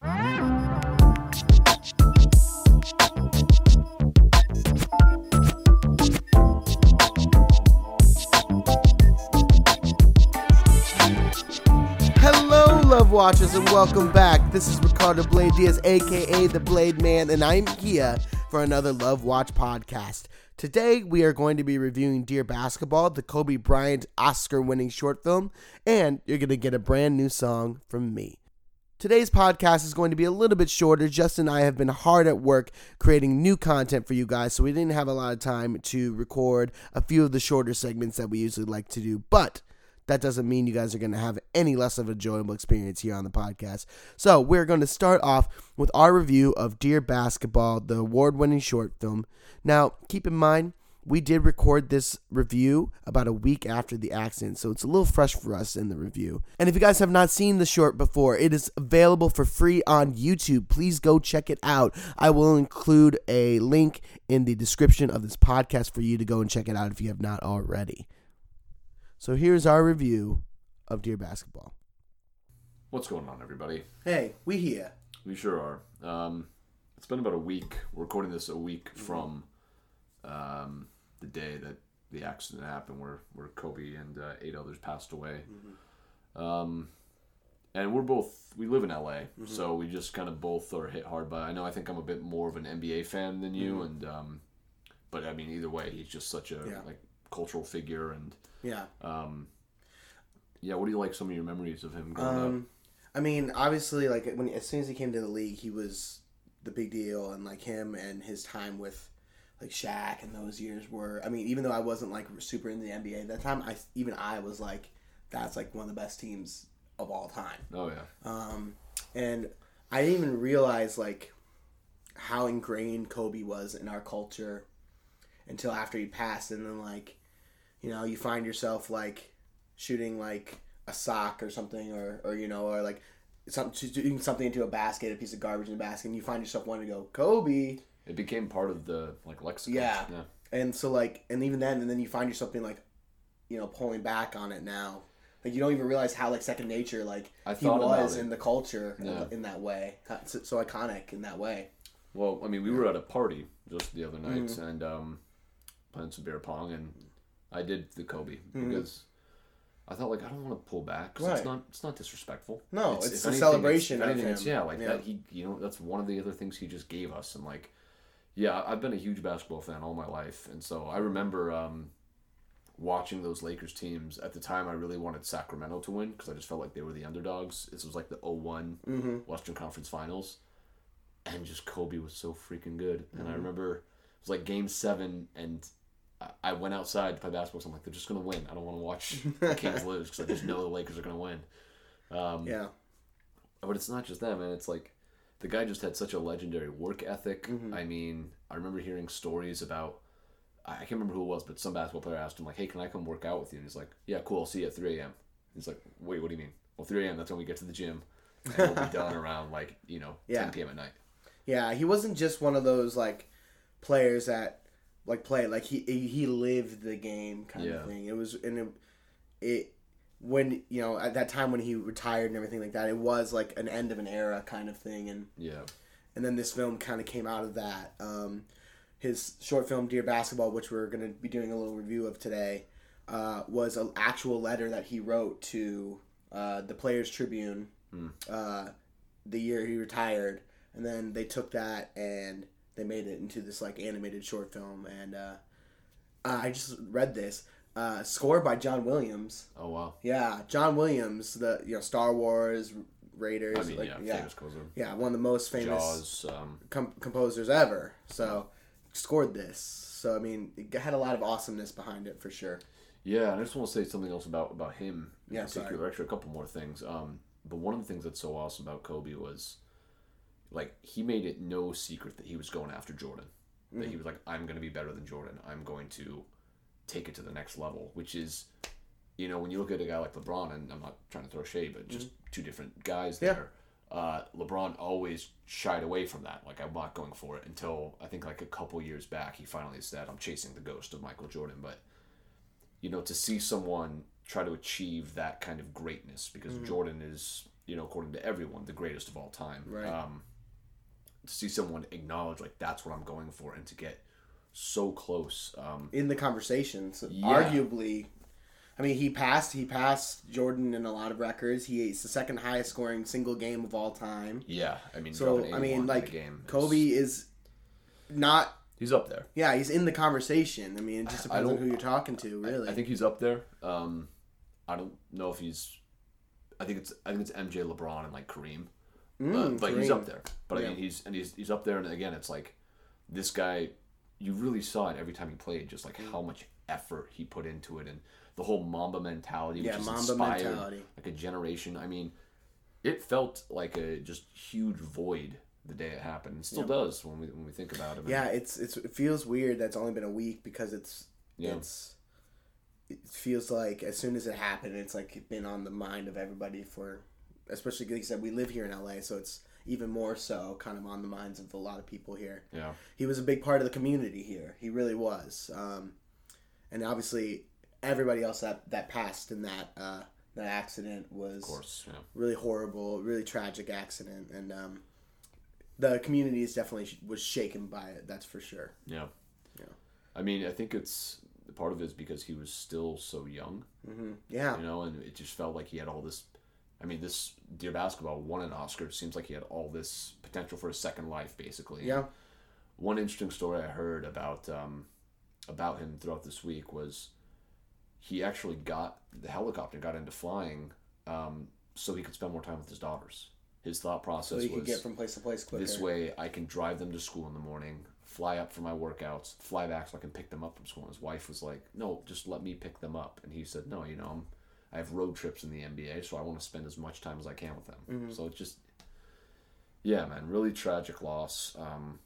Hello, Love Watchers, and welcome back. This is Ricardo Blade Diaz, aka The Blade Man, and I'm here for another Love Watch podcast. Today, we are going to be reviewing Dear Basketball, the Kobe Bryant Oscar winning short film, and you're going to get a brand new song from me. Today's podcast is going to be a little bit shorter. Justin and I have been hard at work creating new content for you guys, so we didn't have a lot of time to record a few of the shorter segments that we usually like to do. But that doesn't mean you guys are going to have any less of a enjoyable experience here on the podcast. So, we're going to start off with our review of Dear Basketball, the award winning short film. Now, keep in mind, we did record this review about a week after the accident, so it's a little fresh for us in the review. And if you guys have not seen the short before, it is available for free on YouTube. Please go check it out. I will include a link in the description of this podcast for you to go and check it out if you have not already. So here's our review of Dear Basketball. What's going on, everybody? Hey, we here. We sure are. Um, it's been about a week. We're recording this a week from um, the day that the accident happened, where where Kobe and uh, eight others passed away. Mm-hmm. Um, and we're both we live in LA, Mm-hmm. so we just kind of both are hit hard by. I know I think I'm a bit more of an NBA fan than you, and um, but I mean either way, he's just such a Mm-hmm. Yeah. like cultural figure, and Yeah. um, yeah. What do you like? Some of your memories of him growing up? Um, I mean, obviously, like when as soon as he came to the league, he was the big deal, and like him and his time with like Shaq and those years were. I mean, even though I wasn't like super into the NBA at that time, I even I was like, that's like one of the best teams of all time. Oh yeah. Um, and I didn't even realize like how ingrained Kobe was in our culture until after he passed, and then like, you know, you find yourself like shooting like a sock or something, or or you know, or like something shooting something into a basket, a piece of garbage in a basket, and you find yourself wanting to go Kobe. It became part of the like lexicon. Yeah. yeah. And so like, and even then, and then you find yourself being like, you know, pulling back on it now. Like you don't even realize how like second nature like I he was in the culture in- Yeah. in, that way. So, so iconic in that way. Well, I mean, we were at a party just the other night Mm-hmm. and um, playing some beer pong, and I did the Kobe Mm-hmm. because I thought like I don't want to pull back 'cause Right. it's not it's not disrespectful. No, it's if a anything, celebration It's, anything, it's, yeah, like Yeah. that. He, you know, that's one of the other things he just gave us, and like, yeah, I've been a huge basketball fan all my life, and so I remember um, watching those Lakers teams. At the time, I really wanted Sacramento to win because I just felt like they were the underdogs. This was like the 1 Mm-hmm. Western Conference Finals, and just Kobe was so freaking good. And Mm-hmm. I remember it was like Game Seven, and I- I went outside to play basketball. So I'm like, they're just gonna win. I don't want to watch the Kings lose because I just know the Lakers are gonna win. Um, Yeah. but it's not just them, and It's like the guy just had such a legendary work ethic. Mm-hmm. I mean, I remember hearing stories about. I can't remember who it was, but some basketball player asked him like, "Hey, can I come work out with you?" And he's like, "Yeah, cool. I'll see you at 3 a.m." He's like, "Wait, what do you mean?" Well, 3 a.m. That's when we get to the gym, and we'll be done around like you know Yeah. 10 p.m. at night. Yeah, he wasn't just one of those like players that like play like he he lived the game kind Yeah. of thing. It was and it, it when you know at that time when he retired and everything like that, it was like an end of an era kind of thing and Yeah, and then this film kind of came out of that. Um, his short film "Dear Basketball," which we're going to be doing a little review of today, uh, was an actual letter that he wrote to uh, the Players Tribune uh, the year he retired, and then they took that and they made it into this like animated short film. And uh, uh, I just read this uh, scored by John Williams. Oh wow. Yeah, John Williams, the you know Star Wars, Raiders, I mean, like, yeah, yeah, famous composer. yeah, one of the most famous Jaws. Um, com- composers ever. So scored this. So I mean, it had a lot of awesomeness behind it for sure. yeah, and I just want to say something else about about him in Yeah, particular. Actually, a couple more things. Um, but one of the things that's so awesome about Kobe was, like, he made it no secret that he was going after Jordan. That he was like, I'm going to be better than Jordan. I'm going to take it to the next level. Which is, you know, when you look at a guy like LeBron, and I'm not trying to throw shade, but just two different guys Yeah. there. Uh, LeBron always shied away from that. Like I'm not going for it until I think like a couple years back, he finally said, "I'm chasing the ghost of Michael Jordan." But you know, to see someone try to achieve that kind of greatness, because Jordan is you know, according to everyone, the greatest of all time. Right. Um, to see someone acknowledge like that's what I'm going for, and to get so close. Um, in the conversations. Yeah. Arguably, I mean, he passed. He passed Jordan in a lot of records. He is the second highest scoring single game of all time. yeah, I mean, So I mean, like game, Kobe is not. he's up there. Yeah, he's in the conversation. I mean, it just depends on who you're talking to, really. I think he's up there. Um, I don't know if he's. I think it's I think it's MJ, LeBron, and like Kareem. Mm, but, but he's up there. But Yeah. I mean, he's and he's he's up there. And again, it's like this guy. You really saw it every time he played, just like Mm. how much effort he put into it, and the whole Mamba mentality, which Yeah, has Mamba inspired mentality. like a generation. I mean, it felt like a just huge void the day it happened. It still does when we when we think about it. Yeah, it's it's it feels weird that it's only been a week because it's Yeah. it's it feels like as soon as it happened, it's like been on the mind of everybody for, especially like you said, we live here in LA, so it's even more so kind of on the minds of a lot of people here. yeah, He was a big part of the community here. He really was, um, and obviously everybody else that that passed in that uh, that accident was of course. Yeah. really horrible, really tragic accident, and um, the community is definitely sh- was shaken by it. That's for sure. Yeah. Yeah. I mean, I think it's part of it is because he was still so young, hmm Yeah, you know, and it just felt like he had all this. I mean, this Dear Basketball won an Oscar. It seems like he had all this potential for a second life, basically. yeah, One interesting story I heard about um, about him throughout this week was he actually got the helicopter, got into flying, um, so he could spend more time with his daughters. His thought so process you was could get from place to place quicker. this way, I can drive them to school in the morning, fly up for my workouts, fly back so I can pick them up from school. And his wife was like, "No, just let me pick them up." And he said, "No, you know, I'm, I have road trips in the NBA, so I want to spend as much time as I can with them." Mm-hmm. So it's just, yeah, man, really tragic loss. Um,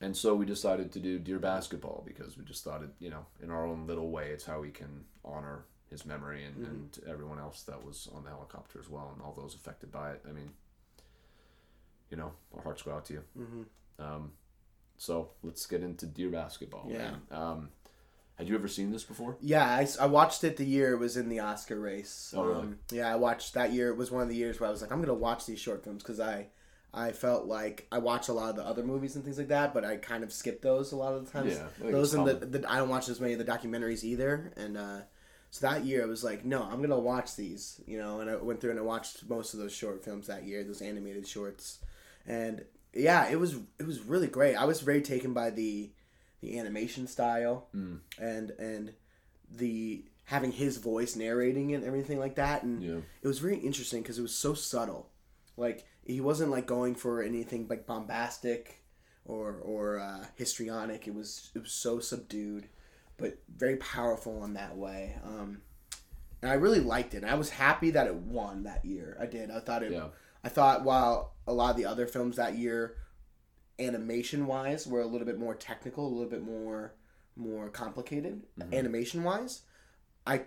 and so we decided to do Dear Basketball because we just thought it, you know, in our own little way, it's how we can honor his memory and, Mm-hmm. and everyone else that was on the helicopter as well and all those affected by it. I mean, you know, our hearts go out to you. Mhm. Um, so let's get into Dear Basketball. Yeah. man. Um, had you ever seen this before? Yeah, I watched it the year it was in the Oscar race. Oh, really? Um, yeah, I watched that year. It was one of the years where I was like, I'm gonna watch these short films because I, I felt like I watched a lot of the other movies and things like that, but I kind of skipped those a lot of the times. Yeah, I those and the, the I don't watch as many of the documentaries either, and uh, so that year I was like, no, I'm gonna watch these, you know, and I went through and I watched most of those short films that year, those animated shorts, and yeah, it was it was really great. I was very taken by the the animation style Mm. and and the having his voice narrating it and everything like that. And Yeah. it was very interesting because it was so subtle. Like he wasn't like going for anything like bombastic or or uh, histrionic. It was it was so subdued but very powerful in that way. Um and i really liked it. And i was happy that it won that year. I did. I thought it Yeah. i thought while a lot of the other films that year animation wise were a little bit more technical a little bit more more complicated Mm-hmm. animation wise i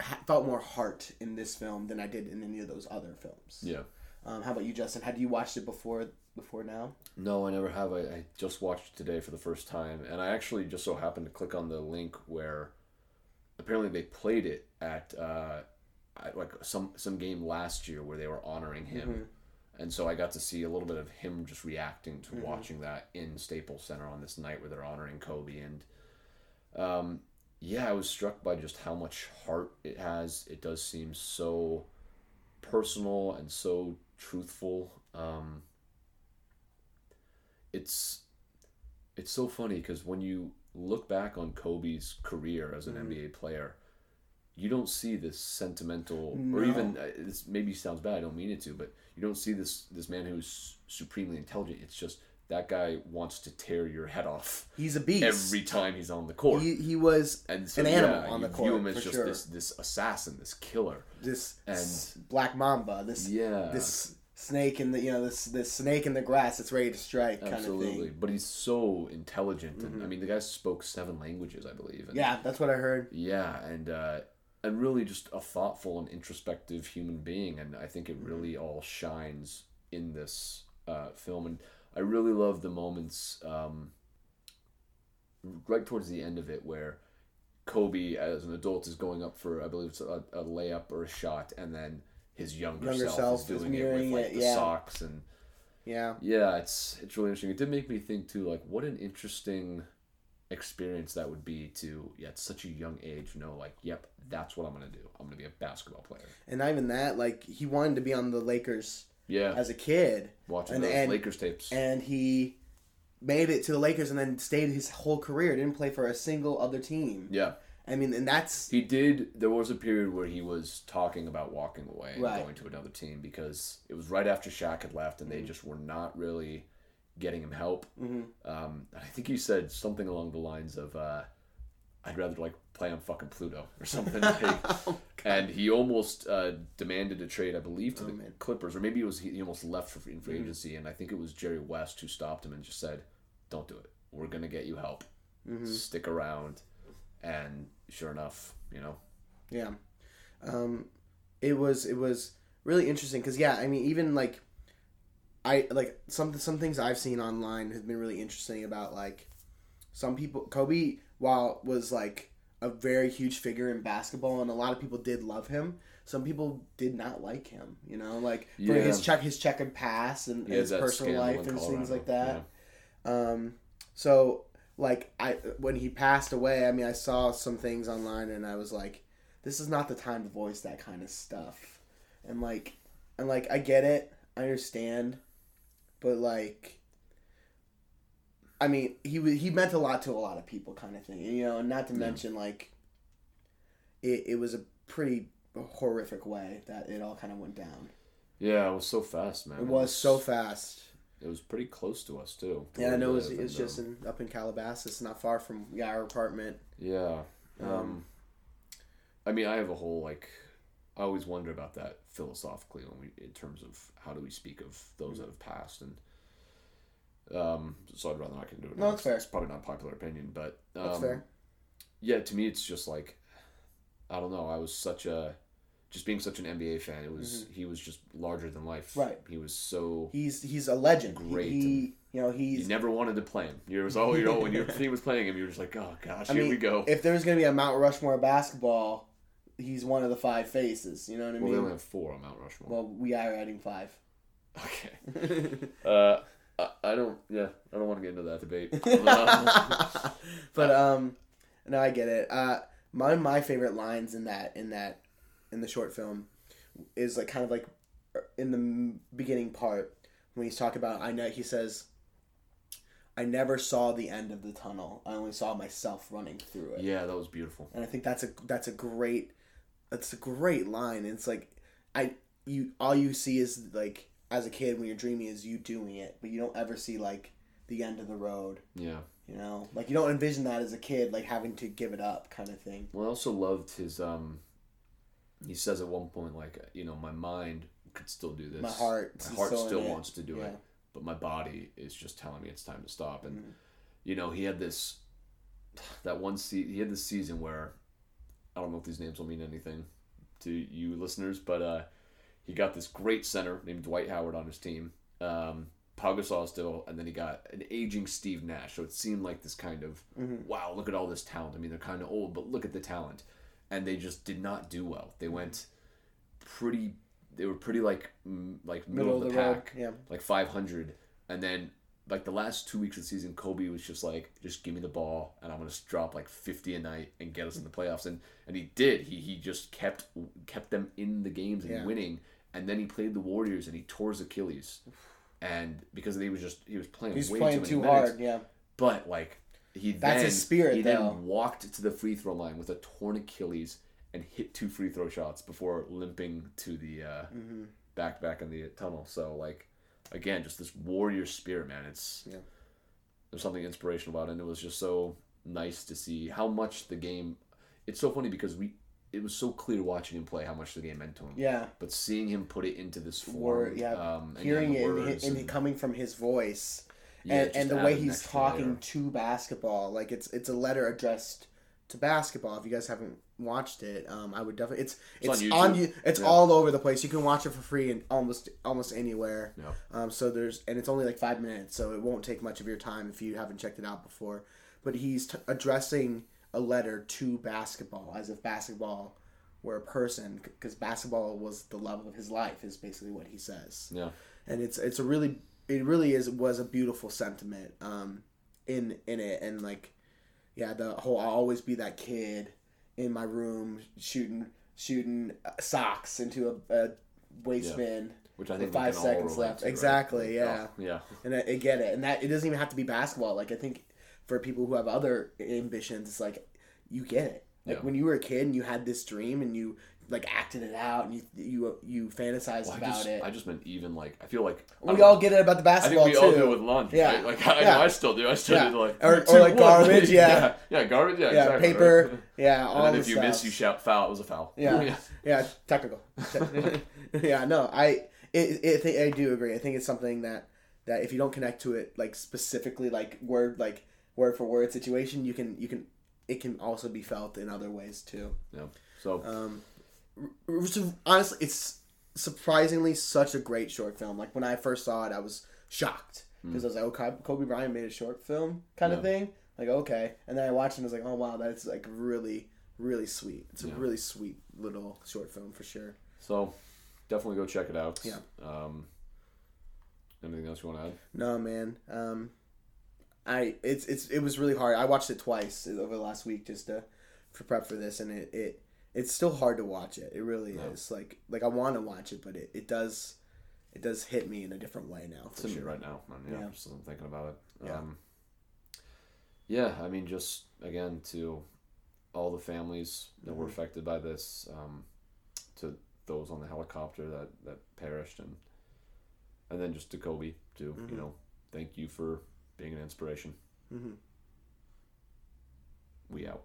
ha- felt more heart in this film than i did in any of those other films Yeah. um, how about you justin had you watched it before before now No, I never have. I, I just watched it today for the first time, and I actually just so happened to click on the link where apparently they played it at uh, at like some some game last year where they were honoring him, and so I got to see a little bit of him just reacting to watching that in Staples Center on this night where they're honoring Kobe, and um, yeah, I was struck by just how much heart it has. It does seem so personal and so truthful. Um, it's it's so funny because when you look back on Kobe's career as an Mm-hmm. NBA player, you don't see this sentimental, or even uh, this maybe sounds bad. I don't mean it to, but you don't see this this man who's supremely intelligent. It's just that guy wants to tear your head off he's a beast every time he's on the court. he, he was and so, an animal yeah, on the view court him as just sure. this this assassin, this killer. this and- s- black mamba this Yeah, this snake in the you know this this snake in the grass that's ready to strike kind of absolutely. thing Mm-hmm. But he's so intelligent, and I mean, the guy spoke seven languages, I believe. And, yeah that's what i heard Yeah, and uh, and really just a thoughtful and introspective human being, and I think it Mm-hmm. really all shines in this uh, film. And I really love the moments um, right towards the end of it where Kobe, as an adult, is going up for I believe it's a, a layup or a shot, and then his younger, Younger self, self is is doing it with like it, the yeah. socks and Yeah. yeah, it's it's really interesting. It did make me think too, like what an interesting experience that would be to yeah, at such a young age know like, yep, that's what I'm gonna do. I'm gonna be a basketball player. And not even that, like he wanted to be on the Lakers Yeah, as a kid, watching and- those and- Lakers tapes. and he made it to the Lakers and then stayed his whole career. Didn't play for a single other team. yeah, I mean, and that's he did. There was a period where he was talking about walking away and Right. going to another team because it was right after Shaq had left, and they Mm-hmm. just were not really getting him help. Um, I think he said something along the lines of, uh, "I'd rather like play on fucking Pluto or something." like, and he almost uh, demanded a trade, I believe, to the man. Clippers, or maybe it was he, he almost left for free, free agency, and I think it was Jerry West who stopped him and just said, "Don't do it. We're gonna get you help. Stick around." And sure enough, you know, Yeah. Um, it was it was really interesting because yeah, I mean even like I like some some things I've seen online has been really interesting about like some people Kobe while was like a very huge figure in basketball and a lot of people did love him. Some people did not like him, you know, like for Yeah. his check his past and He had his personal life and things like that. Um, so like I when he passed away, I mean I saw some things online and I was like, this is not the time to voice that kind of stuff. And like and like I get it, I understand, but like I mean, he wa- he meant a lot to a lot of people, kind of thing, you know. Not to mention, like, it it was a pretty horrific way that it all kind of went down. Yeah, it was so fast, man. It was so fast. It was pretty close to us too. Yeah, I know we it's, live, it's just in, up in Calabasas, not far from yeah, our apartment. yeah. Um, Um, I mean, I have a whole like. I always wonder about that philosophically when we, in terms of how do we speak of those that have passed, and um, so I'd rather not get into it. No, that's fair. It's probably not a popular opinion, but um, That's fair. yeah, to me, it's just like I don't know. I was such a just being such an NBA fan. It was he was just larger than life. Mm-hmm. Right. He was so He's he's a legend. Great He, you know you never wanted to play him. You was oh you know when your team was playing him, you were just like oh gosh I here mean, we go. if there's gonna be a Mount Rushmore of basketball, he's one of the five faces. You know what I well, mean? only have four on Mount Rushmore. Well, we are adding five. okay. Uh, I, I don't. Yeah, I don't want to get into that debate. Um, but um, no, I get it. Uh, my my favorite lines in that in that in the short film is like kind of like in the beginning part when he's talking about I know he says. I never saw the end of the tunnel. I only saw myself running through it. yeah, that was beautiful. and I think that's a that's a great that's a great line. It's like I you all you see is like as a kid when you're dreaming is you doing it, but you don't ever see like the end of the road. Yeah. You know, like you don't envision that as a kid, like having to give it up, kind of thing. Well, I also loved his. Um, he says at one point like you know my mind could still do this. My heart my heart still still it. wants to do Yeah. it, but my body is just telling me it's time to stop. And Mhm. you know he had this that one se- he had this season where I don't know if these names will mean anything to you listeners, but uh, he got this great center named Dwight Howard on his team. Um, Pau Gasol still, and then he got an aging Steve Nash. So it seemed like this kind of Mhm. wow, look at all this talent. I mean, they're kind of old, but look at the talent, and they just did not do well. They went pretty. They were pretty like like middle, of the, pack, yeah. like 500, and then like the last two weeks of the season, Kobe was just like, just give me the ball, and I'm gonna drop like 50 a night and get us in the playoffs, and and he did. He he just kept kept them in the games and Yeah. winning, and then he played the Warriors and he tore his Achilles, and because he was just he was playing He's way playing too, too hard, yeah. but like he That's then, his spirit, He though. then walked to the free throw line with a torn Achilles and hit two free throw shots before limping to the uh, Mm-hmm. back back in the tunnel. So like again, just this warrior spirit, man. It's Yeah. there's something inspirational about it, and it was just so nice to see how much the game. It's so funny because we. It was so clear watching him play how much the game meant to him. Yeah. But seeing him put it into this form, Word, yeah. um, and Hearing it and, and, and- coming from his voice. yeah, and, and the way he's talking layer. to basketball like it's it's a letter addressed to basketball if you guys haven't watched it um i would definitely it's It's it's, on on, it's Yeah. all over the place you can watch it for free and almost almost anywhere Yeah. um so there's and it's only like five minutes so it won't take much of your time if you haven't checked it out before but he's t- addressing a letter to basketball as if basketball were a person because basketball was the love of his life is basically what he says Yeah. and it's it's a really it really is was a beautiful sentiment um in in it and like yeah the whole I'll always be that kid in my room shooting shooting socks into a, a waste Yeah. bin Which I with think five seconds left to, exactly Like, yeah oh, yeah. and I, I get it and that it doesn't even have to be basketball like I think for people who have other ambitions it's like you get it like Yeah. when you were a kid and you had this dream and you like acting it out and you you you fantasized Well, I about just, it I just meant even like I feel like I we all know. get it about the basketball. I think we all do it with lunch. Yeah. Right? Like I Yeah. know I still do. I still Yeah. do like Or- or like garbage, yeah. yeah. Yeah, garbage. Yeah, yeah, exactly. paper, right? yeah, all And then the if you stuff. miss, you shout foul. It was a foul. Yeah, yeah, technical. yeah, no, I, it, it, I do agree. I think it's something that that if you don't connect to it like specifically, like word, like word for word situation, you can you can it can also be felt in other ways too. yeah. So Um, honestly, it's surprisingly such a great short film. Like when I first saw it, I was shocked because I was like, "Oh, Kobe- Bryant made a short film kind of thing." Like, okay, and then I watched it and I was like, "Oh wow, that's like really, really sweet." It's a really sweet little short film for sure. so definitely go check it out. Yeah. Um. Anything else you want to add? No, man. Um, I it's it's it was really hard. I watched it twice over the last week just to for prep for this, and it it it's still hard to watch it. It really Yeah. is. Like like I want to watch it, but it, it does it does hit me in a different way now. It's For me sure. right now. man. Yeah, Yeah. just I'm thinking about it. Yeah. Um, yeah, I mean, just again to all the families that were Mhm. affected by this, um, to those on the helicopter that that perished, and and then just to Kobe too. Mhm. You know, thank you for being an inspiration. hmm We out.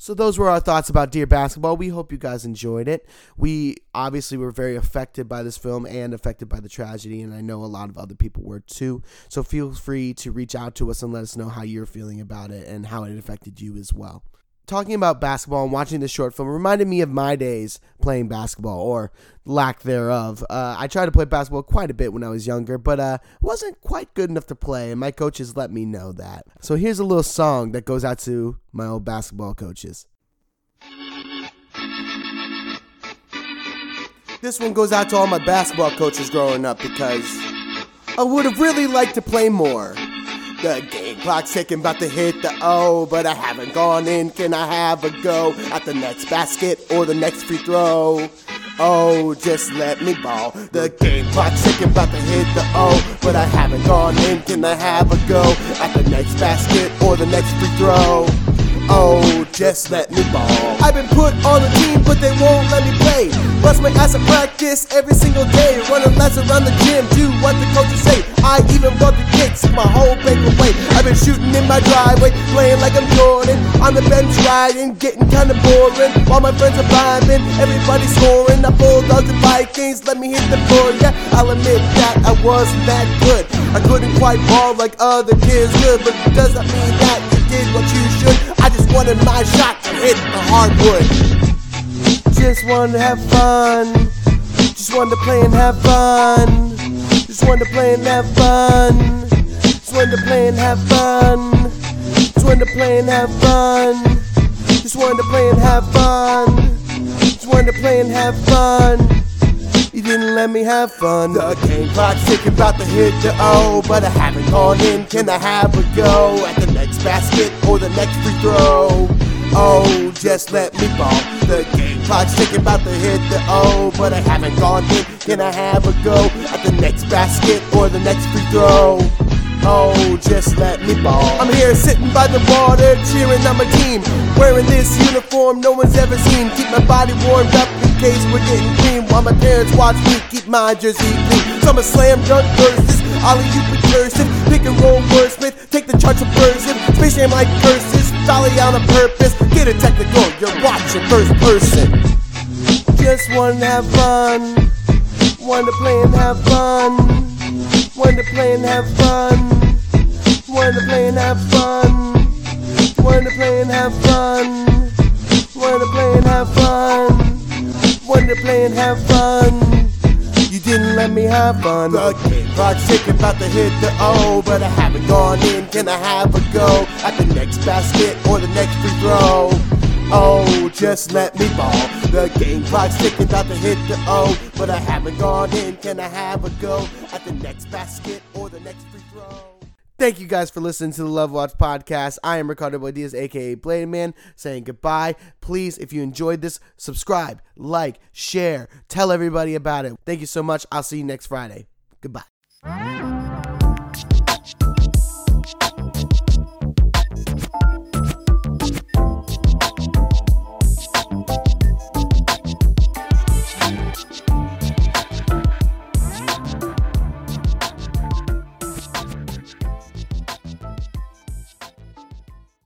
So those were our thoughts about Dear Basketball. We hope you guys enjoyed it. We obviously were very affected by this film and affected by the tragedy, and I know a lot of other people were too. So feel free to reach out to us and let us know how you're feeling about it and how it affected you as well. Talking about basketball and watching this short film reminded me of my days playing basketball or lack thereof. Uh, I tried to play basketball quite a bit when I was younger, but uh, wasn't quite good enough to play, and my coaches let me know that. So here's a little song that goes out to my old basketball coaches. This one goes out to all my basketball coaches growing up because I would have really liked to play more. The game clock's ticking, about to hit the O, but I haven't gone in. Can I have a go at the next basket or the next free throw? Oh, just let me ball. The game clock's ticking, about to hit the O, but I haven't gone in. Can I have a go at the next basket or the next free throw? Oh, just let me ball. I've been put on the team, but they won't let me play. Bust my ass at practice every single day. Running laps around the gym, do what the coaches say. I even brought the my whole bank away. I've been shooting in my driveway, playing like I'm Jordan. On the bench riding, getting kinda boring. While my friends are vibing, everybody's scoring. I bulldogs and Vikings, let me hit the floor. Yeah, I'll admit that I wasn't that good. I couldn't quite ball like other kids could, but does that mean that you did what you should? I just wanted my shot to hit the hardwood. Just wanted to have fun. Just wanted to play and have fun. Just wanted to play and have fun. Just wanted to play and have fun. Just wanted to play and have fun. Just wanted to play and have fun. Just wanted to play and have fun. You didn't let me have fun. The game clock's ticking, about to hit the O, but I haven't gone in. Can I have a go at the next basket or the next free throw? Oh, just let me ball. The game clock's ticking, about to hit the O, but I haven't gone in. Can I have a go at the next basket or the next free throw? Oh, just let me ball. I'm here sitting by the water, cheering on my team. Wearing this uniform no one's ever seen. Keep my body warmed up in case we're getting cream. While my parents watch me keep my jersey clean. So I'm a slam dunk versus Ollie you be cursive. Pick and roll wordsmith, take the charts subversive. Space jam like curses, dolly on a purpose. Get a technical, you're watching first person. Just wanna have fun. Wanna play and have fun. Wanna play and have fun. Wanna play and have fun. Wanna play and have fun. Wanna play and have fun. Wanna play and have fun. You didn't let me have fun. Game clock's ticking, about to hit the O, but I haven't gone in. Can I have a go at the next basket or the next free throw? Oh, just let me ball. The game clock's ticking, about to hit the O. But I haven't gone in. Can I have a go at the next basket or the next free throw? Thank you guys for listening to the Love Watch podcast. I am Ricardo Blade Diaz, aka Blade Man, saying goodbye. Please, if you enjoyed this, subscribe, like, share, tell everybody about it. Thank you so much. I'll see you next Friday. Goodbye.